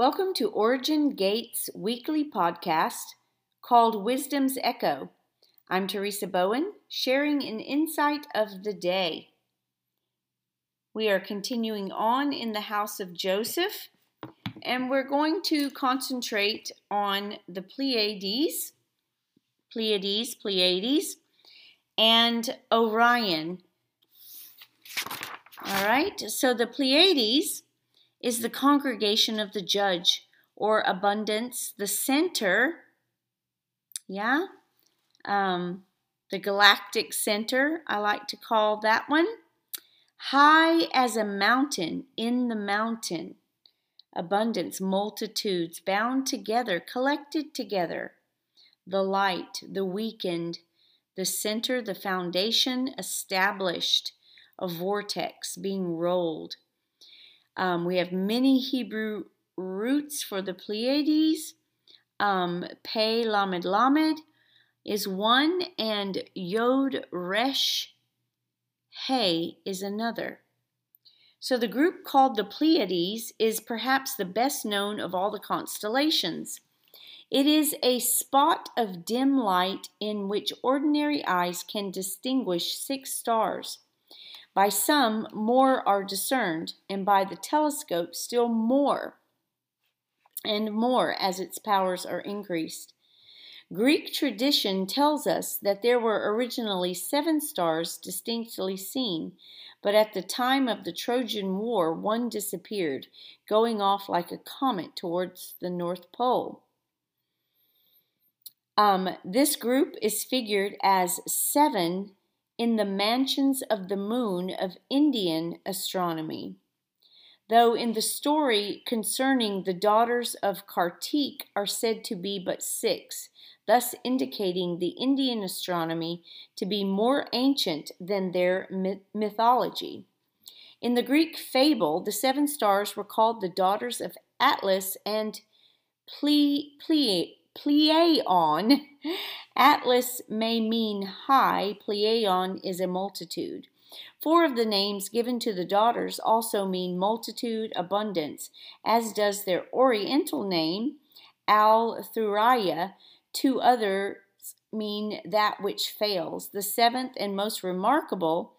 Welcome to Origin Gates weekly podcast called Wisdom's Echo. I'm Teresa Bowen, sharing an insight of the day. We are continuing on in the house of Joseph, and we're going to concentrate on the Pleiades, Pleiades, Pleiades, and Orion. All right, so the Pleiades is the congregation of the judge or abundance, the center, yeah, um, the galactic center, I like to call that one. High as a mountain, in the mountain, abundance, multitudes, bound together, collected together. The light, the weakened, the center, the foundation, established, a vortex being rolled um, we have many Hebrew roots for the Pleiades. Um, Pe Lamed Lamed is one, and Yod Resh He is another. So the group called the Pleiades is perhaps the best known of all the constellations. It is a spot of dim light in which ordinary eyes can distinguish six stars. By some, more are discerned, and by the telescope, still more and more as its powers are increased. Greek tradition tells us that there were originally seven stars distinctly seen, but at the time of the Trojan War, one disappeared, going off like a comet towards the North Pole. Um, this group is figured as seven in the mansions of the moon of Indian astronomy. Though in the story concerning the daughters of Kartik are said to be but six, thus indicating the Indian astronomy to be more ancient than their mythology. In the Greek fable, the seven stars were called the daughters of Atlas and Ple, Ple, Pleion. Atlas may mean high, Pleion is a multitude. Four of the names given to the daughters also mean multitude, abundance, as does their oriental name, Al Thuraya. Two others mean that which fails. The seventh and most remarkable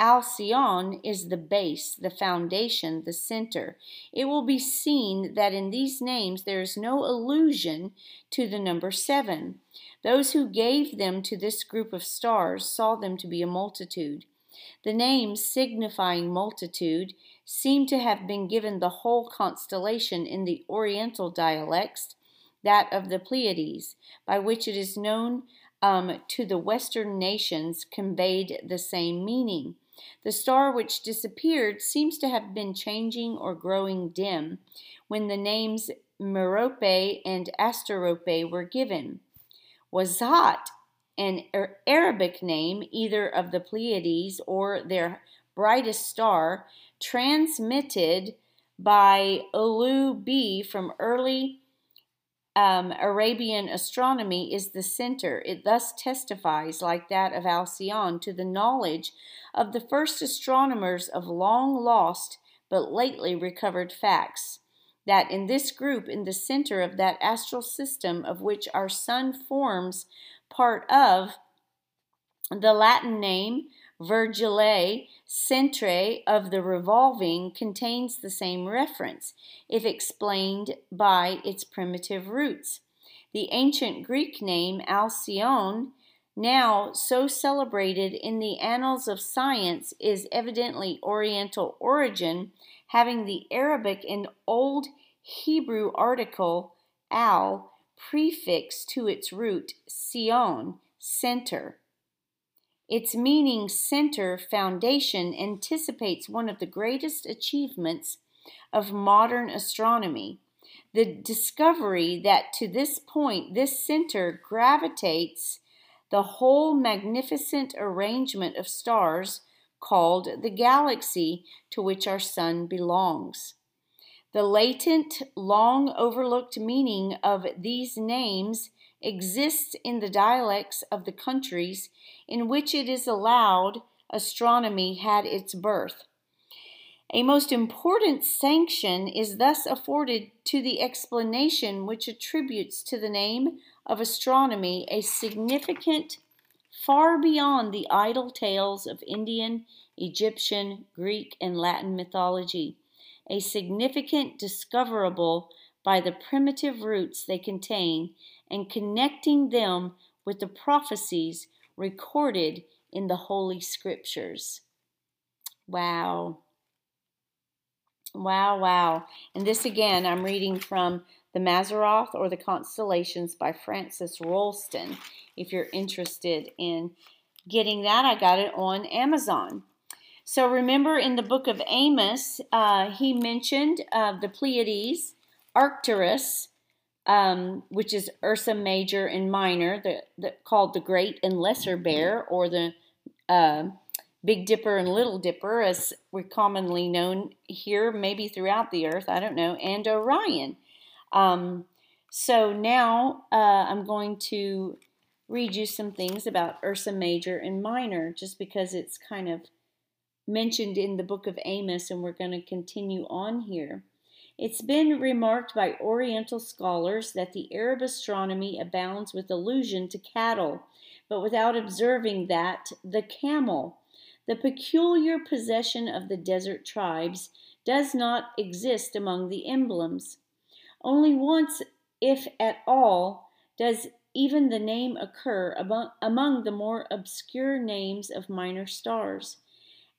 Alcyone is the base, the foundation, the center. It will be seen that in these names there is no allusion to the number seven. Those who gave them to this group of stars saw them to be a multitude. The names signifying multitude seem to have been given the whole constellation in the Oriental dialects, that of the Pleiades, by which it is known um, to the Western nations conveyed the same meaning. The star which disappeared seems to have been changing or growing dim when the names Merope and Asterope were given. Wasat, an Arabic name either of the Pleiades or their brightest star, transmitted by Ulugh Beigh from early um, Arabian astronomy is the center. It thus testifies, like that of Alcyone, to the knowledge of the first astronomers of long lost but lately recovered facts. That in this group, in the center of that astral system of which our sun forms part of, the Latin name Vergiliae centre of the revolving contains the same reference, if explained by its primitive roots. The ancient Greek name Alcyone, now so celebrated in the annals of science, is evidently Oriental origin, having the Arabic and Old Hebrew article al prefixed to its root, sion, center. Its meaning center foundation anticipates one of the greatest achievements of modern astronomy the discovery that to this point this center gravitates the whole magnificent arrangement of stars called the galaxy to which our sun belongs. The latent, long overlooked meaning of these names exists in the dialects of the countries in which it is allowed astronomy had its birth. A most important sanction is thus afforded to the explanation which attributes to the name of astronomy a significant far beyond the idle tales of Indian, Egyptian, Greek, and Latin mythology, a significant discoverable by the primitive roots they contain and connecting them with the prophecies recorded in the Holy Scriptures. Wow. Wow, wow. And this again, I'm reading from The Mazzaroth or the Constellations by Frances Rolleston. If you're interested in getting that, I got it on Amazon. So remember in the book of Amos, uh, he mentioned uh, the Pleiades, Arcturus, um, which is Ursa Major and Minor, the, the, called the Great and Lesser Bear, or the uh, Big Dipper and Little Dipper, as we're commonly known here, maybe throughout the earth, I don't know, and Orion. Um, so now uh, I'm going to read you some things about Ursa Major and Minor, just because it's kind of mentioned in the book of Amos, and we're going to continue on here. It's been remarked by Oriental scholars that the Arab astronomy abounds with allusion to cattle, but without observing that the camel, the peculiar possession of the desert tribes does not exist among the emblems. Only once, if at all, does even the name occur among, the more obscure names of minor stars,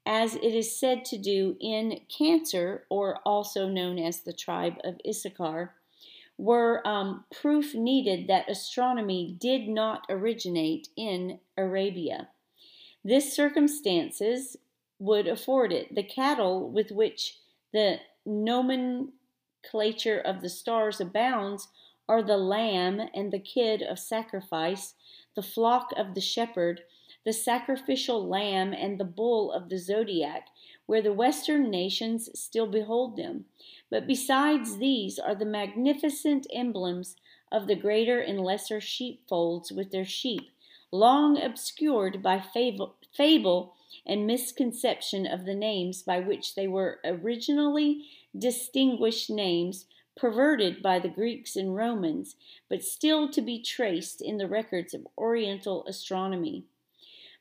as it is said to do in Cancer, or also known as the tribe of Issachar, were um, proof needed that astronomy did not originate in Arabia. This circumstances would afford it. The cattle with which the nomenclature of the stars abounds are the lamb and the kid of sacrifice, the flock of the shepherd, the sacrificial lamb and the bull of the zodiac, where the Western nations still behold them. But besides these are the magnificent emblems of the greater and lesser sheepfolds with their sheep, long obscured by fable, fable and misconception of the names by which they were originally distinguished names perverted by the Greeks and Romans, but still to be traced in the records of Oriental astronomy.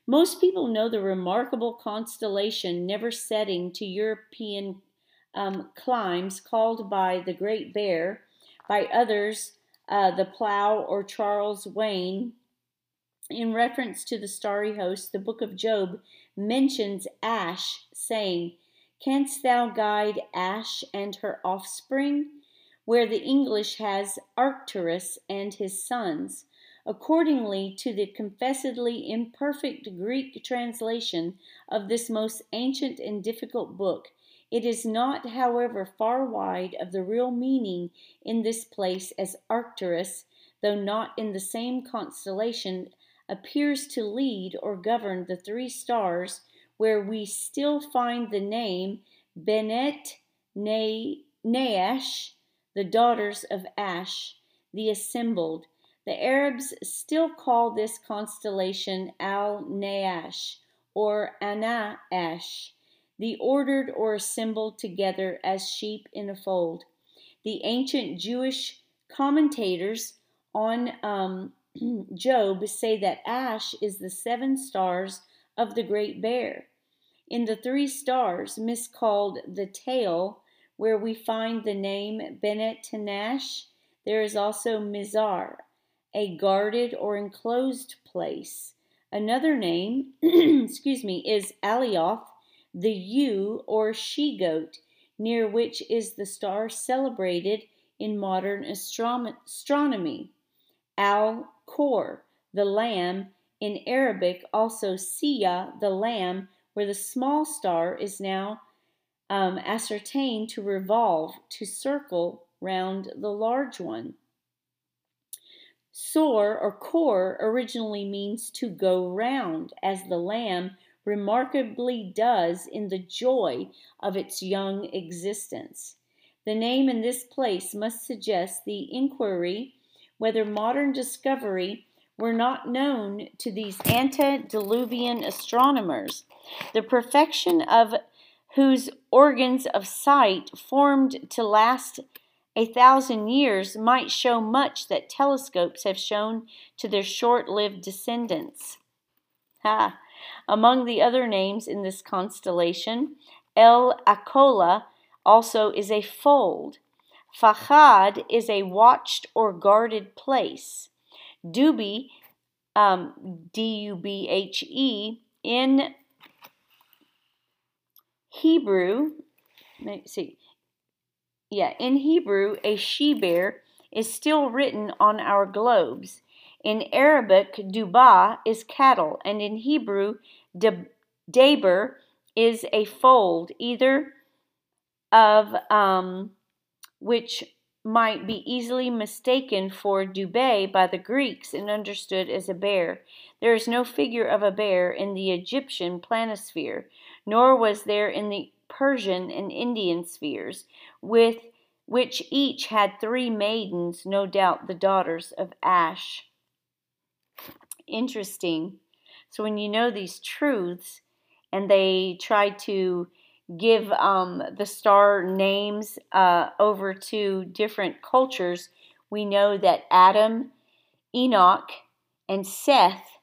Most people know the remarkable constellation never setting to European um, climes called by the Great Bear, by others uh, the Plough or Charles Wain, in reference to the starry host, the book of Job mentions Ash, saying, Canst thou guide Ash and her offspring? Where the English has Arcturus and his sons. Accordingly to the confessedly imperfect Greek translation of this most ancient and difficult book, it is not, however, far wide of the real meaning in this place as Arcturus, though not in the same constellation appears to lead or govern the three stars, where we still find the name Benet Neash, the daughters of Ash, the assembled. The Arabs still call this constellation Al Naash or Ana Ash, the ordered or assembled together as sheep in a fold. The ancient Jewish commentators on um, Job say that Ash is the seven stars of the Great Bear. In the three stars, miscalled the tail, where we find the name Benet Tenash, there is also Mizar, a guarded or enclosed place. Another name, excuse me, is Alioth, the ewe or she goat, near which is the star celebrated in modern astronomy. Al Kor, the lamb, in Arabic also Sia, the lamb, where the small star is now um, ascertained to revolve, to circle round the large one. Sor or kor originally means to go round, as the lamb remarkably does in the joy of its young existence. The name in this place must suggest the inquiry whether modern discovery were not known to these antediluvian astronomers. The perfection of whose organs of sight, formed to last a thousand years, might show much that telescopes have shown to their short lived descendants. Ha! Among the other names in this constellation, El Akola also is a fold. Fachad is a watched or guarded place. Dubi, um, D U B H E, in Hebrew, let's see, yeah, in Hebrew, a she bear is still written on our globes. In Arabic, Duba is cattle, and in Hebrew, Daber is a fold, either of um, which might be easily mistaken for Dubé by the Greeks and understood as a bear. There is no figure of a bear in the Egyptian planisphere, nor was there in the Persian and Indian spheres, with which each had three maidens, no doubt the daughters of Ash. Interesting. So when you know these truths and they try to give um, the star names uh, over to different cultures, we know that Adam, Enoch, and Seth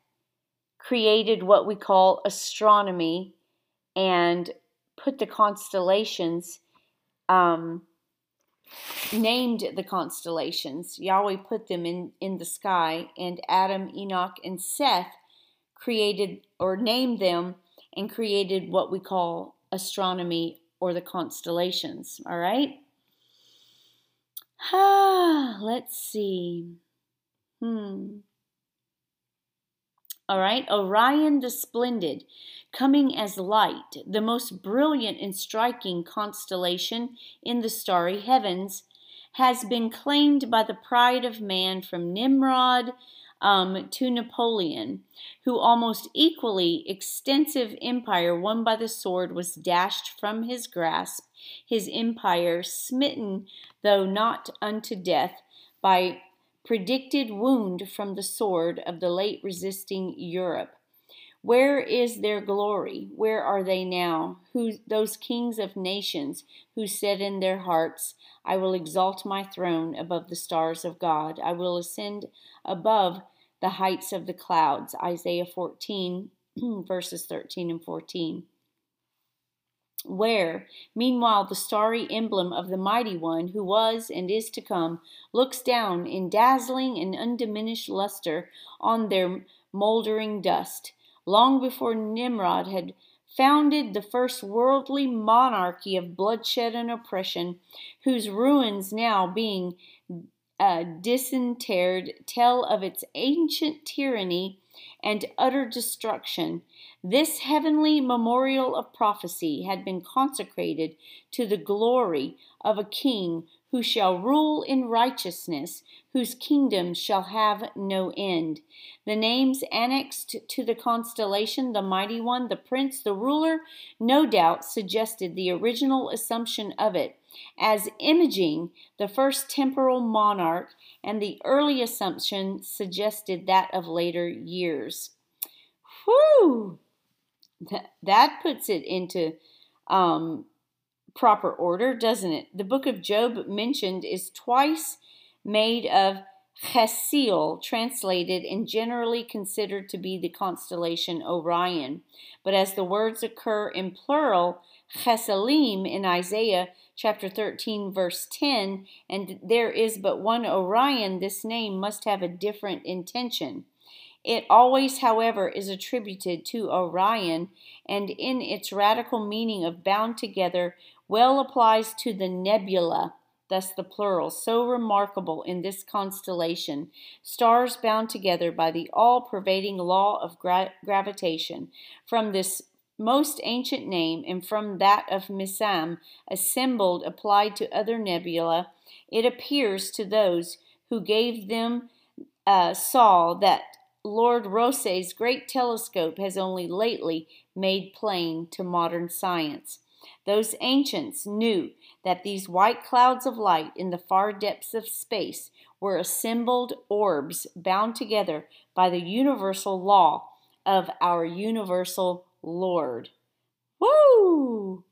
created what we call astronomy and put the constellations, um, named the constellations. Yahweh put them in, in the sky, and Adam, Enoch, and Seth created or named them and created what we call astronomy or the constellations. All right? Ah, let's see. Hmm. All right, Orion the Splendid, coming as light, the most brilliant and striking constellation in the starry heavens, has been claimed by the pride of man from Nimrod um, to Napoleon, who almost equally extensive empire won by the sword was dashed from his grasp, his empire smitten, though not unto death, by predicted wound from the sword of the late resisting Europe. Where is their glory? Where are they now? Who those kings of nations who said in their hearts, I will exalt my throne above the stars of God. I will ascend above the heights of the clouds. Isaiah 14 verses 13 and 14 where, meanwhile, the starry emblem of the mighty one who was and is to come looks down in dazzling and undiminished luster on their moldering dust. Long before Nimrod had founded the first worldly monarchy of bloodshed and oppression, whose ruins now being uh, disinterred tell of its ancient tyranny and utter destruction. This heavenly memorial of prophecy had been consecrated to the glory of a king who shall rule in righteousness, whose kingdom shall have no end. The names annexed to the constellation, the mighty one, the prince, the ruler, no doubt suggested the original assumption of it as imaging the first temporal monarch, and the early assumption suggested that of later years. Whew! that puts it into um, proper order, doesn't it? The book of Job mentioned is twice made of Chesil, translated and generally considered to be the constellation Orion. But as the words occur in plural, Cheselim in Isaiah chapter 13, verse 10, and there is but one Orion, this name must have a different intention. It always, however, is attributed to Orion, and in its radical meaning of bound together, well applies to the nebula, thus the plural, so remarkable in this constellation, stars bound together by the all pervading law of gra- gravitation. From this most ancient name and from that of Misam, assembled applied to other nebula, it appears to those who gave them uh, saw that Lord Rosse's great telescope has only lately made plain to modern science. Those ancients knew that these white clouds of light in the far depths of space were assembled orbs bound together by the universal law of our universal Lord. Woo!